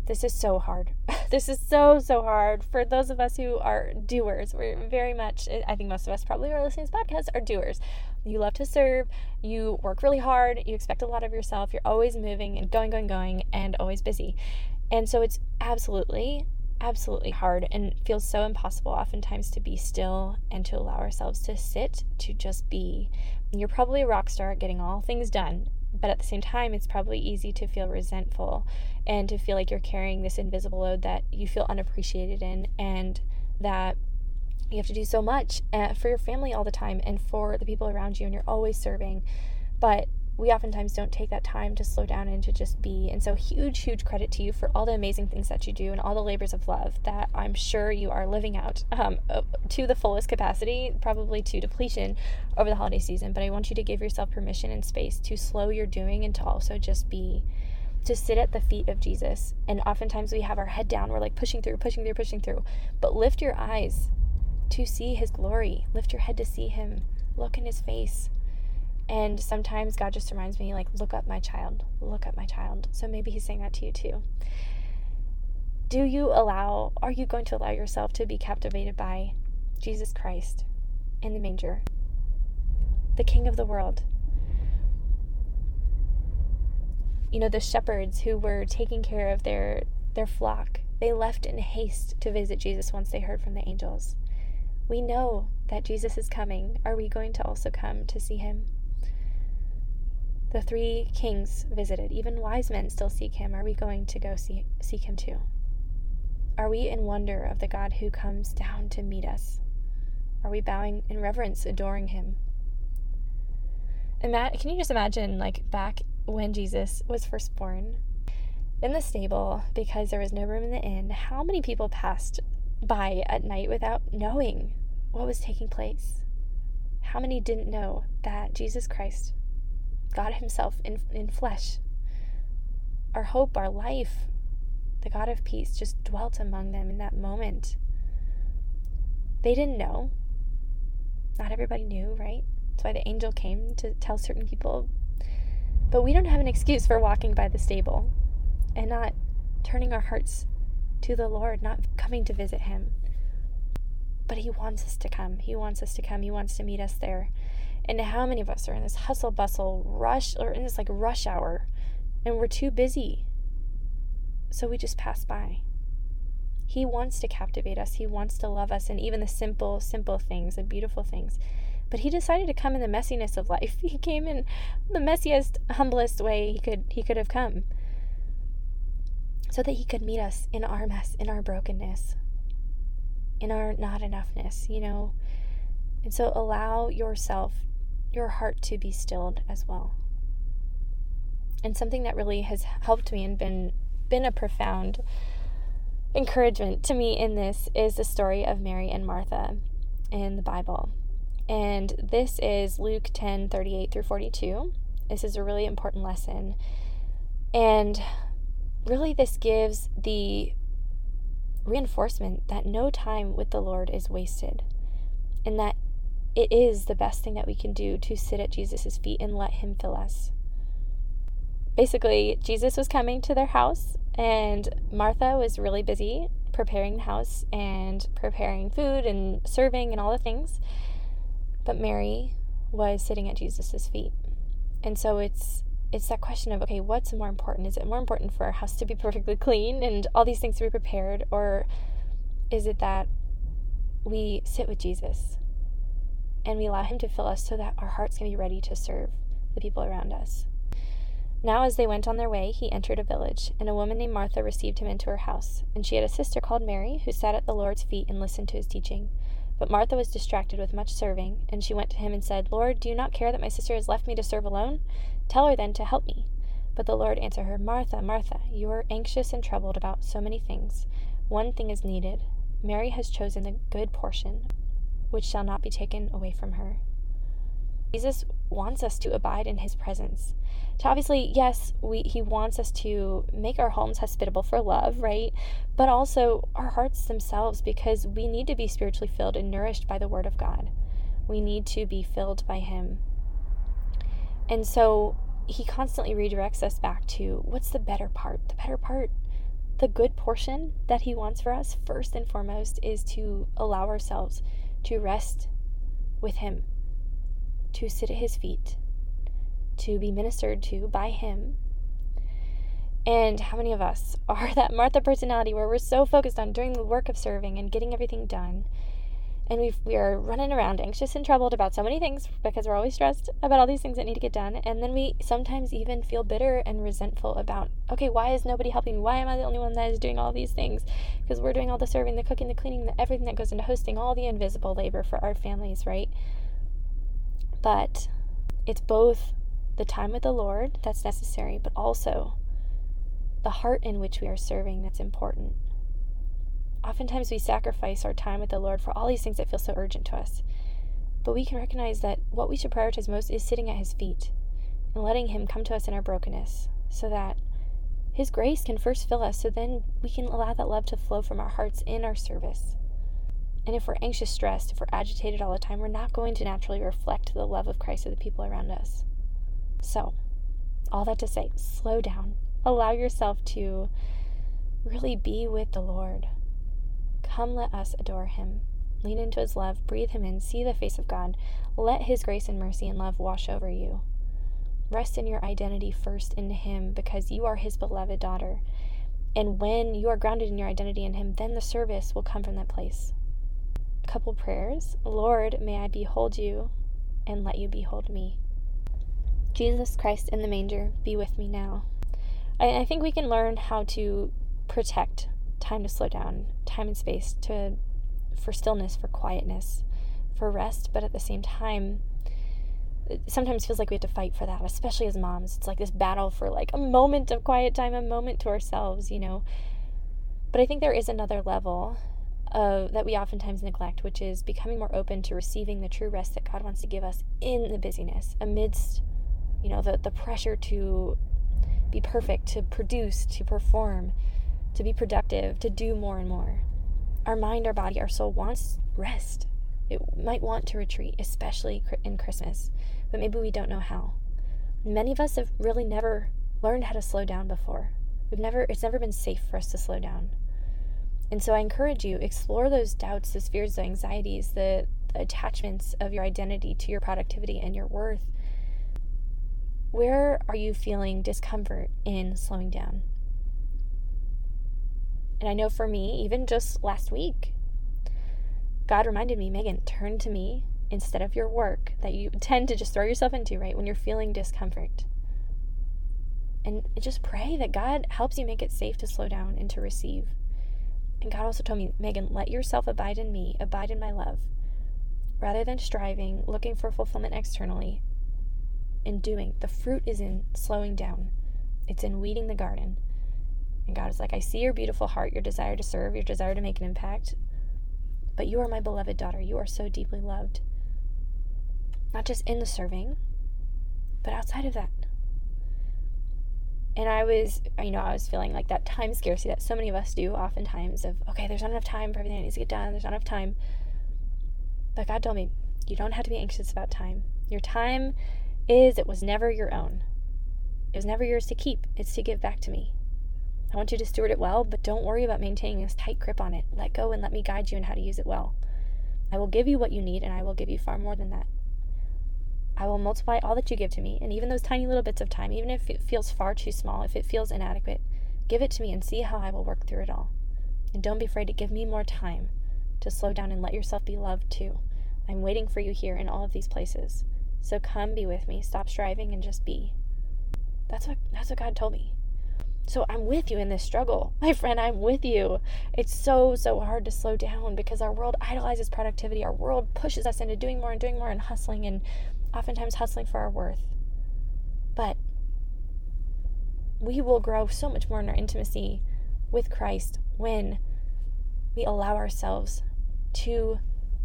This is so hard. this is so, so hard for those of us who are doers. We're very much, I think most of us probably who are listening to this podcast are doers. You love to serve, you work really hard, you expect a lot of yourself, you're always moving and going, going, going, and always busy. And so it's absolutely, absolutely hard and feels so impossible oftentimes to be still and to allow ourselves to sit, to just be. You're probably a rock star at getting all things done, but at the same time, it's probably easy to feel resentful and to feel like you're carrying this invisible load that you feel unappreciated in and that you have to do so much uh, for your family all the time and for the people around you, and you're always serving. But we oftentimes don't take that time to slow down and to just be. And so, huge, huge credit to you for all the amazing things that you do and all the labors of love that I'm sure you are living out um, uh, to the fullest capacity, probably to depletion over the holiday season. But I want you to give yourself permission and space to slow your doing and to also just be, to sit at the feet of Jesus. And oftentimes we have our head down, we're like pushing through, pushing through, pushing through. But lift your eyes to see his glory, lift your head to see him, look in his face and sometimes God just reminds me, like, look up my child, look up my child. So maybe He's saying that to you too. Do you allow, are you going to allow yourself to be captivated by Jesus Christ in the manger, the King of the world? You know, the shepherds who were taking care of their, their flock, they left in haste to visit Jesus once they heard from the angels. We know that Jesus is coming. Are we going to also come to see him? The three kings visited. Even wise men still seek him. Are we going to go see, seek him too? Are we in wonder of the God who comes down to meet us? Are we bowing in reverence, adoring him? Ima- can you just imagine, like, back when Jesus was first born in the stable because there was no room in the inn, how many people passed by at night without knowing what was taking place? How many didn't know that Jesus Christ God Himself in, in flesh. Our hope, our life, the God of peace just dwelt among them in that moment. They didn't know. Not everybody knew, right? That's why the angel came to tell certain people. But we don't have an excuse for walking by the stable and not turning our hearts to the Lord, not coming to visit Him. But He wants us to come. He wants us to come. He wants to meet us there. And how many of us are in this hustle bustle rush or in this like rush hour and we're too busy? So we just pass by. He wants to captivate us, He wants to love us, and even the simple, simple things, and beautiful things. But he decided to come in the messiness of life. He came in the messiest, humblest way he could he could have come. So that he could meet us in our mess, in our brokenness, in our not enoughness, you know. And so allow yourself, your heart to be stilled as well. And something that really has helped me and been been a profound encouragement to me in this is the story of Mary and Martha in the Bible. And this is Luke 10 38 through 42. This is a really important lesson. And really, this gives the reinforcement that no time with the Lord is wasted and that it is the best thing that we can do to sit at Jesus' feet and let Him fill us. Basically, Jesus was coming to their house, and Martha was really busy preparing the house and preparing food and serving and all the things. But Mary was sitting at Jesus' feet. And so it's it's that question of okay, what's more important? Is it more important for our house to be perfectly clean and all these things to be prepared, or is it that we sit with Jesus and we allow Him to fill us so that our hearts can be ready to serve the people around us? Now, as they went on their way, he entered a village, and a woman named Martha received him into her house. And she had a sister called Mary, who sat at the Lord's feet and listened to his teaching. But Martha was distracted with much serving, and she went to him and said, Lord, do you not care that my sister has left me to serve alone? Tell her then to help me. But the Lord answered her, Martha, Martha, you are anxious and troubled about so many things. One thing is needed. Mary has chosen the good portion, which shall not be taken away from her. Jesus wants us to abide in his presence. To obviously, yes, we he wants us to make our homes hospitable for love, right? But also our hearts themselves because we need to be spiritually filled and nourished by the word of God. We need to be filled by him. And so he constantly redirects us back to what's the better part? The better part, the good portion that he wants for us, first and foremost, is to allow ourselves to rest with him, to sit at his feet, to be ministered to by him. And how many of us are that Martha personality where we're so focused on doing the work of serving and getting everything done and we we are running around anxious and troubled about so many things because we're always stressed about all these things that need to get done. And then we sometimes even feel bitter and resentful about okay why is nobody helping me? Why am i the only one that is doing all these things? Because we're doing all the serving the cooking the cleaning the everything that goes into hosting all the invisible labor for our families right? But it's both the time with the lord that's necessary but also the heart in which we are serving that's important Oftentimes we sacrifice our time with the Lord for all these things that feel so urgent to us. But we can recognize that what we should prioritize most is sitting at His feet and letting Him come to us in our brokenness so that His grace can first fill us, so then we can allow that love to flow from our hearts in our service. And if we're anxious, stressed, if we're agitated all the time, we're not going to naturally reflect the love of Christ to the people around us. So, all that to say, slow down. Allow yourself to really be with the Lord. Come, let us adore him. Lean into his love, breathe him in, see the face of God. Let his grace and mercy and love wash over you. Rest in your identity first in him because you are his beloved daughter. And when you are grounded in your identity in him, then the service will come from that place. A couple prayers. Lord, may I behold you and let you behold me. Jesus Christ in the manger, be with me now. I, I think we can learn how to protect time to slow down, time and space to for stillness, for quietness, for rest, but at the same time it sometimes feels like we have to fight for that, especially as moms. It's like this battle for like a moment of quiet time, a moment to ourselves, you know. But I think there is another level of that we oftentimes neglect, which is becoming more open to receiving the true rest that God wants to give us in the busyness, amidst, you know, the, the pressure to be perfect, to produce, to perform to be productive, to do more and more. Our mind, our body, our soul wants rest. It might want to retreat, especially in Christmas, but maybe we don't know how. Many of us have really never learned how to slow down before. We've never it's never been safe for us to slow down. And so I encourage you explore those doubts, those fears, the anxieties, the, the attachments of your identity to your productivity and your worth. Where are you feeling discomfort in slowing down? And I know for me, even just last week, God reminded me, Megan, turn to me instead of your work that you tend to just throw yourself into, right? When you're feeling discomfort. And just pray that God helps you make it safe to slow down and to receive. And God also told me, Megan, let yourself abide in me, abide in my love. Rather than striving, looking for fulfillment externally, in doing. The fruit is in slowing down, it's in weeding the garden. And God is like, I see your beautiful heart, your desire to serve, your desire to make an impact. But you are my beloved daughter. You are so deeply loved. Not just in the serving, but outside of that. And I was, you know, I was feeling like that time scarcity that so many of us do oftentimes of, okay, there's not enough time for everything that needs to get done. There's not enough time. But God told me, you don't have to be anxious about time. Your time is, it was never your own. It was never yours to keep. It's to give back to me. I want you to steward it well, but don't worry about maintaining this tight grip on it. Let go and let me guide you in how to use it well. I will give you what you need, and I will give you far more than that. I will multiply all that you give to me, and even those tiny little bits of time, even if it feels far too small, if it feels inadequate, give it to me and see how I will work through it all. And don't be afraid to give me more time to slow down and let yourself be loved too. I'm waiting for you here in all of these places. So come be with me. Stop striving and just be. That's what that's what God told me. So I'm with you in this struggle. My friend, I'm with you. It's so, so hard to slow down because our world idolizes productivity. Our world pushes us into doing more and doing more and hustling and oftentimes hustling for our worth. But we will grow so much more in our intimacy with Christ when we allow ourselves to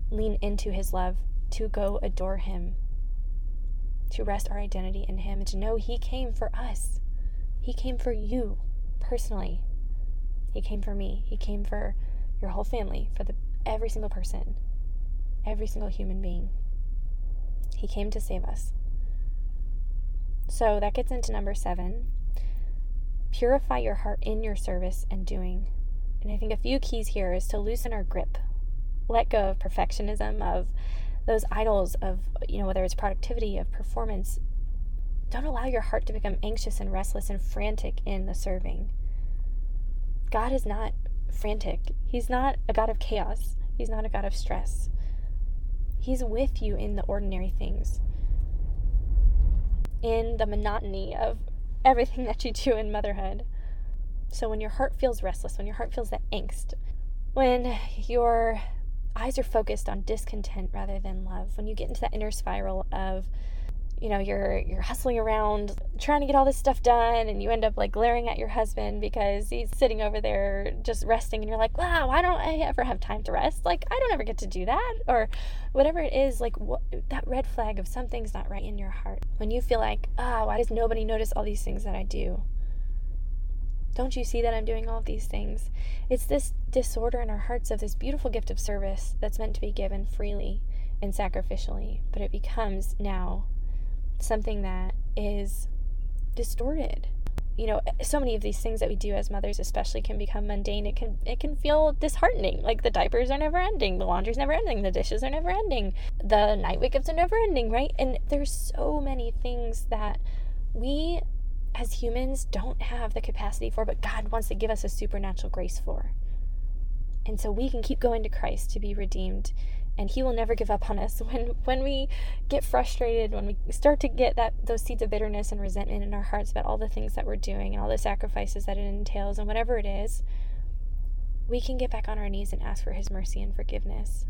lean into his love, to go adore him, to rest our identity in him, and to know he came for us. He came for you personally. He came for me. He came for your whole family, for the every single person, every single human being. He came to save us. So that gets into number 7. Purify your heart in your service and doing. And I think a few keys here is to loosen our grip. Let go of perfectionism, of those idols of, you know, whether it's productivity, of performance, don't allow your heart to become anxious and restless and frantic in the serving. God is not frantic. He's not a God of chaos. He's not a God of stress. He's with you in the ordinary things, in the monotony of everything that you do in motherhood. So when your heart feels restless, when your heart feels that angst, when your eyes are focused on discontent rather than love, when you get into that inner spiral of you know you're you're hustling around trying to get all this stuff done and you end up like glaring at your husband because he's sitting over there just resting and you're like wow why don't i ever have time to rest? Like i don't ever get to do that. Or whatever it is like what, that red flag of something's not right in your heart. When you feel like ah oh, why does nobody notice all these things that i do? Don't you see that I'm doing all of these things? It's this disorder in our hearts of this beautiful gift of service that's meant to be given freely and sacrificially, but it becomes now something that is distorted. You know so many of these things that we do as mothers especially can become mundane. It can it can feel disheartening like the diapers are never ending the laundry's never ending the dishes are never ending the night wake-ups are never ending right? And there's so many things that we as humans don't have the capacity for but god wants to give us a supernatural grace for. And so we can keep going to christ to be redeemed and he will never give up on us. When when we get frustrated when we start to get that those seeds of bitterness and resentment in our hearts about all the things that we're doing and all the sacrifices that it entails and whatever it is we can get back on our knees and ask for his mercy and forgiveness.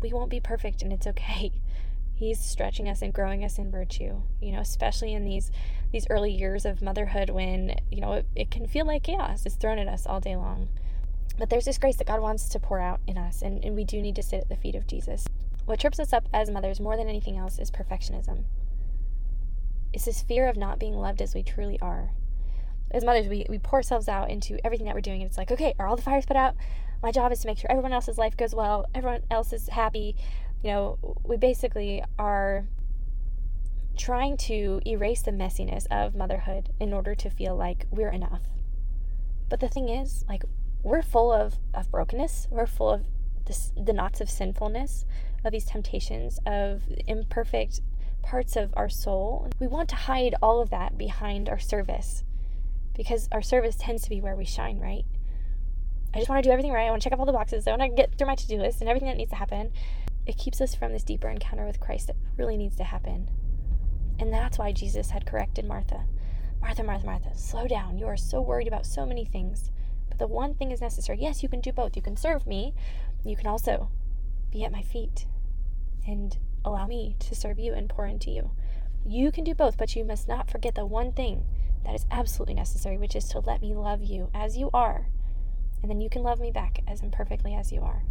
We won't be perfect and it's okay. He's stretching us and growing us in virtue you know especially in these these early years of motherhood when you know it, it can feel like chaos is thrown at us all day long but there's this grace that God wants to pour out in us, and, and we do need to sit at the feet of Jesus. What trips us up as mothers more than anything else is perfectionism. It's this fear of not being loved as we truly are. As mothers, we, we pour ourselves out into everything that we're doing, and it's like, okay, are all the fires put out? My job is to make sure everyone else's life goes well, everyone else is happy. You know, we basically are trying to erase the messiness of motherhood in order to feel like we're enough. But the thing is, like, we're full of, of brokenness. We're full of this, the knots of sinfulness, of these temptations, of imperfect parts of our soul. We want to hide all of that behind our service because our service tends to be where we shine, right? I just want to do everything right. I want to check off all the boxes. I want to get through my to do list and everything that needs to happen. it keeps us from this deeper encounter with Christ that really needs to happen. And that's why Jesus had corrected Martha. Martha, Martha, Martha, slow down. You are so worried about so many things. But the one thing is necessary. Yes, you can do both. You can serve me. You can also be at my feet and allow me to serve you and pour into you. You can do both, but you must not forget the one thing that is absolutely necessary, which is to let me love you as you are. And then you can love me back as imperfectly as you are.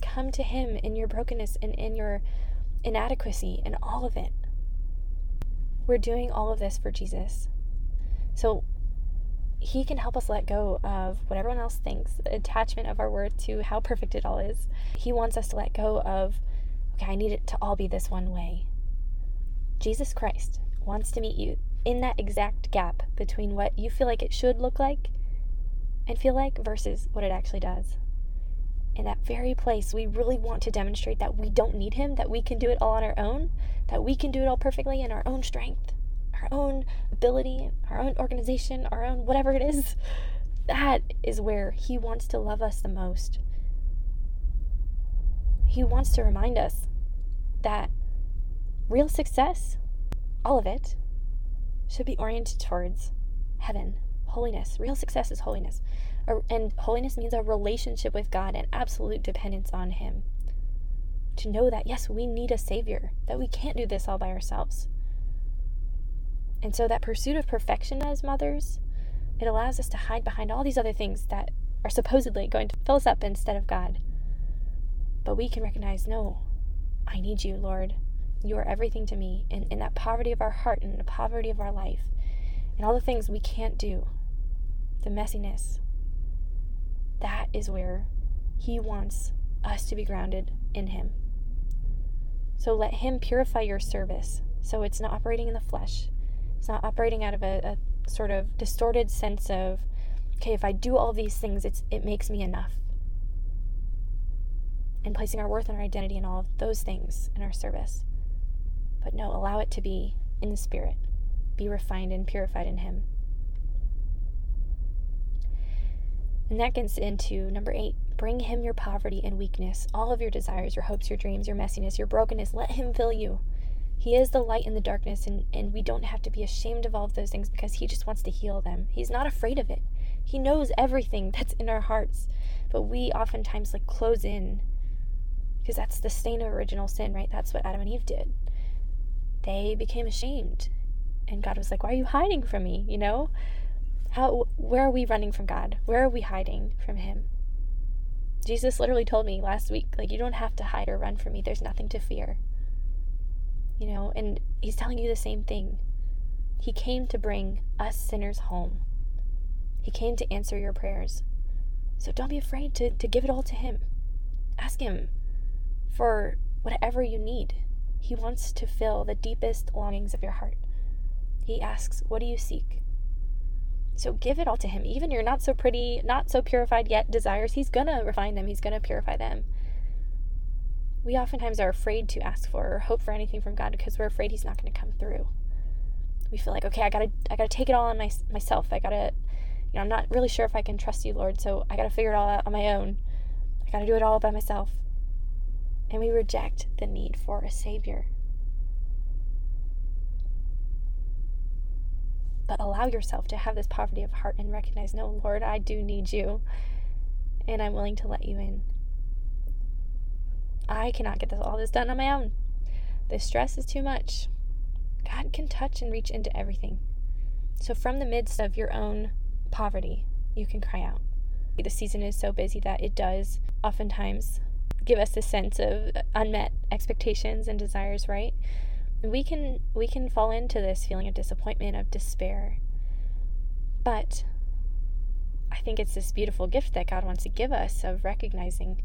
Come to Him in your brokenness and in your inadequacy and all of it. We're doing all of this for Jesus. So He can help us let go of what everyone else thinks, the attachment of our worth to how perfect it all is. He wants us to let go of, okay, I need it to all be this one way. Jesus Christ wants to meet you in that exact gap between what you feel like it should look like and feel like versus what it actually does. In that very place, we really want to demonstrate that we don't need Him, that we can do it all on our own, that we can do it all perfectly in our own strength, our own ability, our own organization, our own whatever it is. That is where He wants to love us the most. He wants to remind us that real success, all of it, should be oriented towards heaven, holiness. Real success is holiness. And holiness means a relationship with God and absolute dependence on Him. To know that, yes, we need a Savior, that we can't do this all by ourselves. And so, that pursuit of perfection as mothers, it allows us to hide behind all these other things that are supposedly going to fill us up instead of God. But we can recognize, no, I need you, Lord. You are everything to me. And in that poverty of our heart and the poverty of our life, and all the things we can't do, the messiness, that is where He wants us to be grounded in Him. So let Him purify your service so it's not operating in the flesh. It's not operating out of a, a sort of distorted sense of, okay, if I do all these things, it's it makes me enough. And placing our worth and our identity in all of those things in our service. But no, allow it to be in the Spirit. Be refined and purified in Him. And that gets into number eight bring Him your poverty and weakness, all of your desires, your hopes, your dreams, your messiness, your brokenness. Let Him fill you. He is the light in the darkness, and, and we don't have to be ashamed of all of those things because He just wants to heal them. He's not afraid of it. He knows everything that's in our hearts, but we oftentimes like close in because that's the stain of original sin, right? That's what Adam and Eve did they became ashamed. And God was like, Why are you hiding from me? You know? How where are we running from God? Where are we hiding from him? Jesus literally told me last week, like, you don't have to hide or run from me. There's nothing to fear. You know, and he's telling you the same thing. He came to bring us sinners home. He came to answer your prayers. So don't be afraid to, to give it all to him. Ask him for whatever you need. He wants to fill the deepest longings of your heart. He asks, What do you seek? So give it all to Him. Even your not so pretty, not so purified yet desires, He's going to refine them, He's going to purify them. We oftentimes are afraid to ask for or hope for anything from God because we're afraid He's not going to come through. We feel like, okay, I gotta, I gotta take it all on my, myself. I gotta, you know, I'm not really sure if I can trust you, Lord. So I gotta figure it all out on my own. I gotta do it all by myself and we reject the need for a Savior. But allow yourself to have this poverty of heart and recognize, no, Lord, I do need you, and I'm willing to let you in. I cannot get this, all this done on my own. The stress is too much. God can touch and reach into everything. So, from the midst of your own poverty, you can cry out. The season is so busy that it does oftentimes give us a sense of unmet expectations and desires, right? we can we can fall into this feeling of disappointment, of despair. But I think it's this beautiful gift that God wants to give us of recognizing,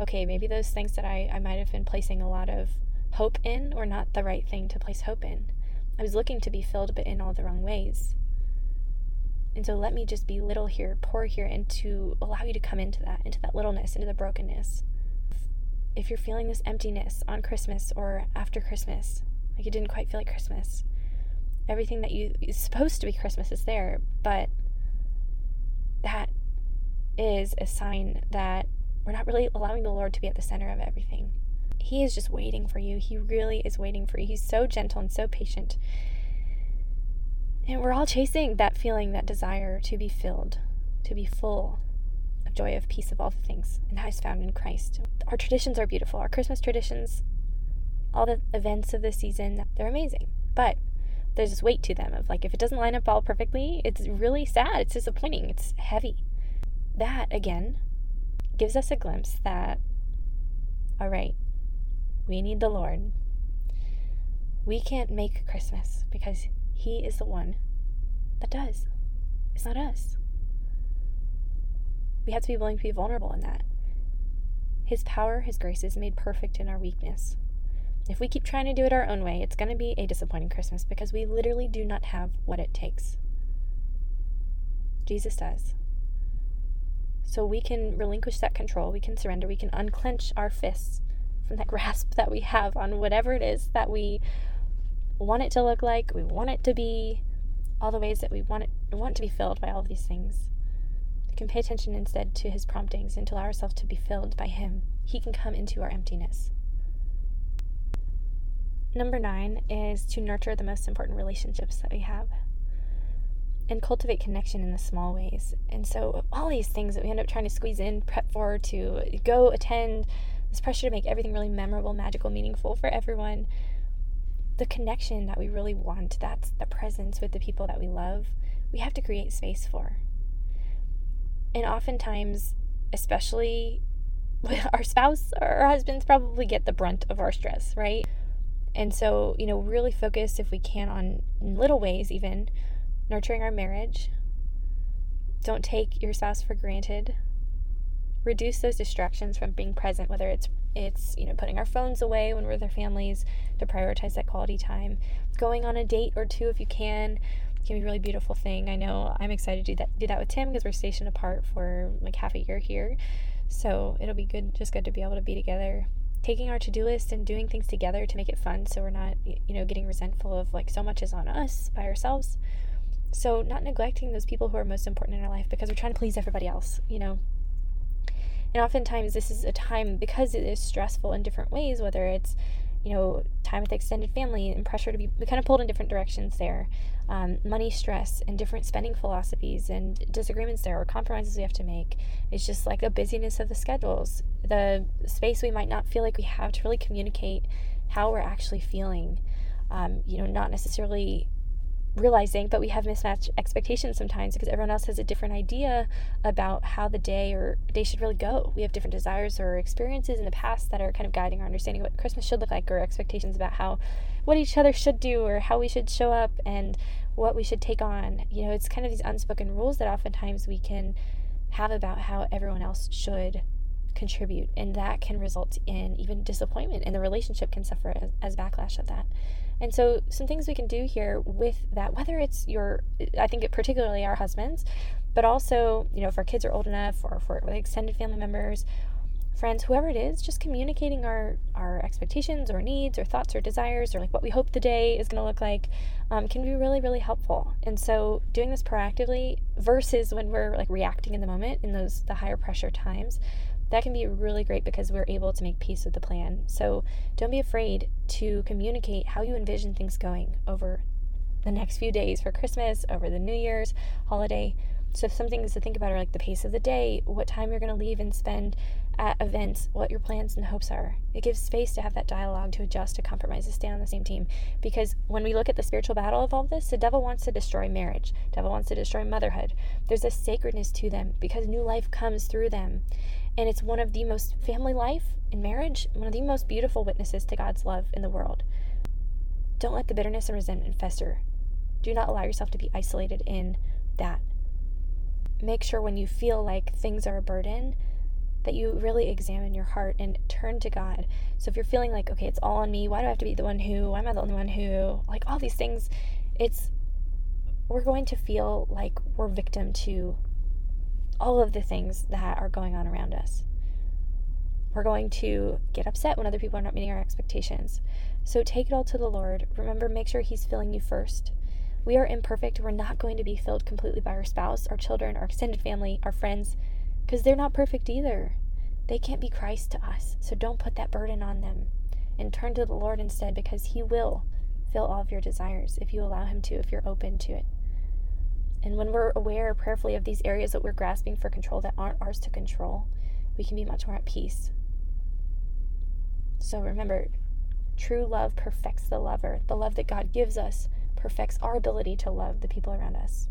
okay, maybe those things that I, I might have been placing a lot of hope in were not the right thing to place hope in. I was looking to be filled, but in all the wrong ways. And so let me just be little here, poor here, and to allow you to come into that, into that littleness, into the brokenness if you're feeling this emptiness on Christmas or after Christmas, like you didn't quite feel like Christmas, everything that you is supposed to be Christmas is there, but that is a sign that we're not really allowing the Lord to be at the center of everything. He is just waiting for you. He really is waiting for you. He's so gentle and so patient. And we're all chasing that feeling, that desire to be filled, to be full of joy, of peace, of all the things, and that is found in Christ. Our traditions are beautiful. Our Christmas traditions, all the events of the season, they're amazing. But there's this weight to them of like, if it doesn't line up all perfectly, it's really sad. It's disappointing. It's heavy. That, again, gives us a glimpse that, all right, we need the Lord. We can't make Christmas because He is the one that does. It's not us. We have to be willing to be vulnerable in that. His power, His grace is made perfect in our weakness. If we keep trying to do it our own way, it's going to be a disappointing Christmas because we literally do not have what it takes. Jesus does. So we can relinquish that control, we can surrender, we can unclench our fists from that grasp that we have on whatever it is that we want it to look like, we want it to be, all the ways that we want it want to be filled by all these things. We can pay attention instead to his promptings and to allow ourselves to be filled by him. He can come into our emptiness. Number nine is to nurture the most important relationships that we have and cultivate connection in the small ways. And so, all these things that we end up trying to squeeze in, prep for, to go attend, this pressure to make everything really memorable, magical, meaningful for everyone. The connection that we really want, that's the presence with the people that we love, we have to create space for. And oftentimes, especially our spouse or our husbands, probably get the brunt of our stress, right? And so, you know, really focus if we can on little ways, even nurturing our marriage. Don't take your spouse for granted. Reduce those distractions from being present, whether it's it's you know putting our phones away when we're with our families to prioritize that quality time. Going on a date or two if you can can be a really beautiful thing. I know I'm excited to do that do that with Tim because we're stationed apart for like half a year here. So it'll be good just good to be able to be together taking our to-do list and doing things together to make it fun so we're not you know getting resentful of like so much is on us by ourselves so not neglecting those people who are most important in our life because we're trying to please everybody else you know and oftentimes this is a time because it is stressful in different ways whether it's you know, time with extended family and pressure to be kind of pulled in different directions there. Um, money stress and different spending philosophies and disagreements there or compromises we have to make. It's just like the busyness of the schedules, the space we might not feel like we have to really communicate how we're actually feeling. Um, you know, not necessarily realizing, but we have mismatched expectations sometimes because everyone else has a different idea about how the day or day should really go. We have different desires or experiences in the past that are kind of guiding our understanding what Christmas should look like or expectations about how what each other should do or how we should show up and what we should take on. You know, it's kind of these unspoken rules that oftentimes we can have about how everyone else should contribute and that can result in even disappointment and the relationship can suffer as, as backlash of that and so, some things we can do here with that, whether it's your, I think it particularly our husbands, but also, you know, if our kids are old enough or for extended family members, friends, whoever it is, just communicating our, our expectations or needs or thoughts or desires or like what we hope the day is going to look like um, can be really, really helpful. And so, doing this proactively versus when we're like reacting in the moment in those, the higher pressure times, that can be really great because we're able to make peace with the plan. So don't be afraid to communicate how you envision things going over the next few days for Christmas, over the New Year's holiday. So some things to think about are like the pace of the day, what time you're going to leave and spend at events, what your plans and hopes are. It gives space to have that dialogue, to adjust, to compromise, to stay on the same team. Because when we look at the spiritual battle of all this, the devil wants to destroy marriage. Devil wants to destroy motherhood. There's a sacredness to them because new life comes through them. And it's one of the most family life and marriage, one of the most beautiful witnesses to God's love in the world. Don't let the bitterness and resentment fester. Do not allow yourself to be isolated in that. Make sure when you feel like things are a burden, that you really examine your heart and turn to God. So if you're feeling like, okay, it's all on me, why do I have to be the one who, why am I the only one who, like all these things, it's, we're going to feel like we're victim to all of the things that are going on around us. We're going to get upset when other people are not meeting our expectations. So take it all to the Lord. Remember, make sure He's filling you first. We are imperfect. We're not going to be filled completely by our spouse, our children, our extended family, our friends, because they're not perfect either. They can't be Christ to us. So don't put that burden on them and turn to the Lord instead because He will fill all of your desires if you allow Him to, if you're open to it. And when we're aware prayerfully of these areas that we're grasping for control that aren't ours to control, we can be much more at peace. So remember, true love perfects the lover. The love that God gives us perfects our ability to love the people around us.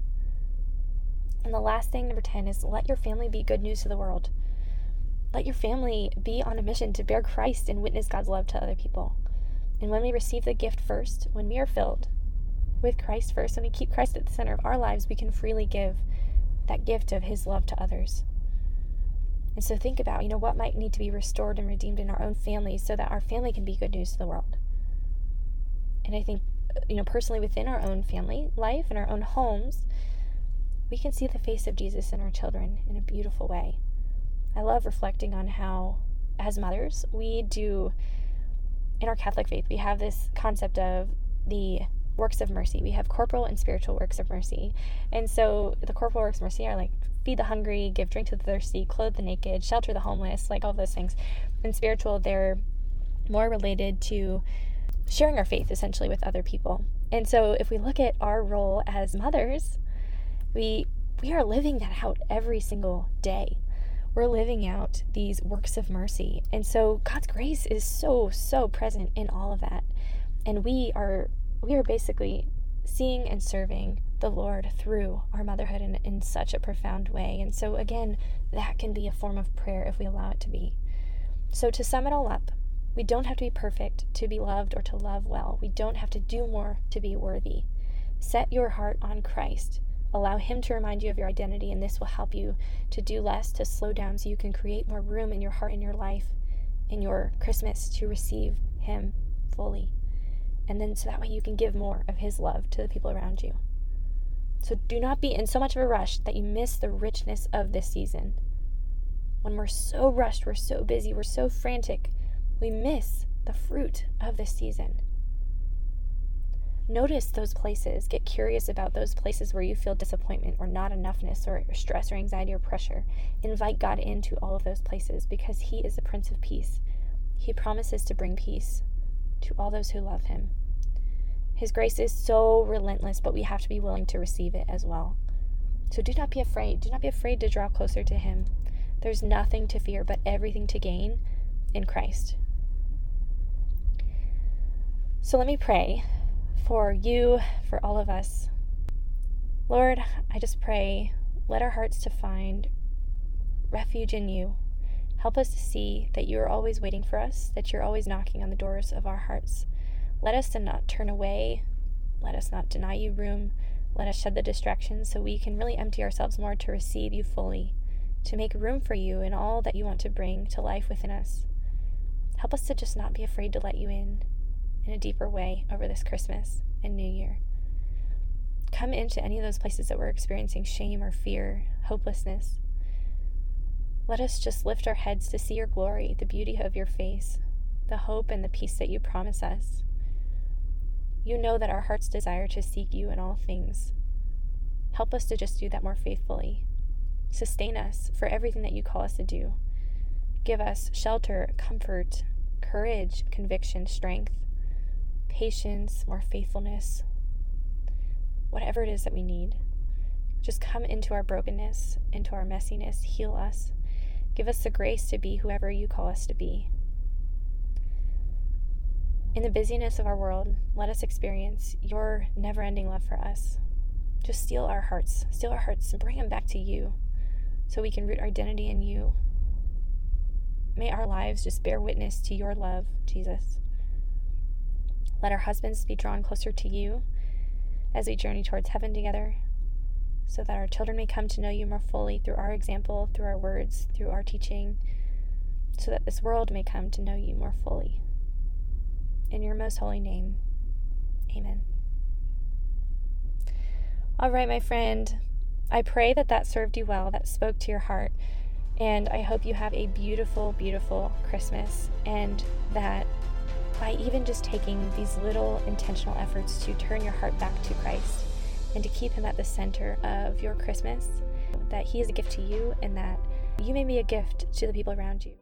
And the last thing, number 10, is let your family be good news to the world. Let your family be on a mission to bear Christ and witness God's love to other people. And when we receive the gift first, when we are filled with Christ first, when we keep Christ at the center of our lives, we can freely give that gift of His love to others. And so think about, you know, what might need to be restored and redeemed in our own families so that our family can be good news to the world. And I think, you know, personally within our own family life and our own homes, we can see the face of Jesus in our children in a beautiful way. I love reflecting on how, as mothers, we do, in our Catholic faith, we have this concept of the works of mercy. We have corporal and spiritual works of mercy. And so the corporal works of mercy are like feed the hungry, give drink to the thirsty, clothe the naked, shelter the homeless, like all those things. And spiritual, they're more related to sharing our faith essentially with other people. And so if we look at our role as mothers, we we are living that out every single day we're living out these works of mercy. And so God's grace is so, so present in all of that. And we are we are basically seeing and serving the Lord through our motherhood in, in such a profound way. And so again, that can be a form of prayer if we allow it to be. So to sum it all up, we don't have to be perfect to be loved or to love well. We don't have to do more to be worthy. Set your heart on Christ Allow Him to remind you of your identity, and this will help you to do less, to slow down, so you can create more room in your heart, in your life, in your Christmas to receive Him fully. And then so that way you can give more of His love to the people around you. So do not be in so much of a rush that you miss the richness of this season. When we're so rushed, we're so busy, we're so frantic, we miss the fruit of this season. Notice those places. Get curious about those places where you feel disappointment or not enoughness or stress or anxiety or pressure. Invite God into all of those places because He is the Prince of Peace. He promises to bring peace to all those who love Him. His grace is so relentless, but we have to be willing to receive it as well. So do not be afraid. Do not be afraid to draw closer to Him. There's nothing to fear, but everything to gain in Christ. So let me pray for you, for all of us. Lord, I just pray, let our hearts to find refuge in you. Help us to see that you are always waiting for us, that you're always knocking on the doors of our hearts. Let us not turn away. Let us not deny you room. Let us shed the distractions so we can really empty ourselves more to receive you fully, to make room for you in all that you want to bring to life within us. Help us to just not be afraid to let you in in a deeper way over this Christmas and New Year. Come into any of those places that we're experiencing shame or fear, hopelessness. Let us just lift our heads to see your glory, the beauty of your face, the hope and the peace that you promise us. You know that our hearts desire to seek you in all things. Help us to just do that more faithfully. Sustain us for everything that you call us to do. Give us shelter, comfort, courage, conviction, strength patience, more faithfulness, whatever it is that we need. Just come into our brokenness, into our messiness, heal us. Give us the grace to be whoever you call us to be. In the busyness of our world, let us experience your never ending love for us. Just steal our hearts, steal our hearts, and bring them back to you so we can root our identity in you. May our lives just bear witness to your love, Jesus. Let our husbands be drawn closer to you as we journey towards heaven together, so that our children may come to know you more fully through our example, through our words, through our teaching, so that this world may come to know you more fully. In your most holy name, amen. All right, my friend, I pray that that served you well, that spoke to your heart. And I hope you have a beautiful, beautiful Christmas and that by even just taking these little intentional efforts to turn your heart back to Christ and to keep Him at the center of your Christmas, that He is a gift to you and that you may be a gift to the people around you.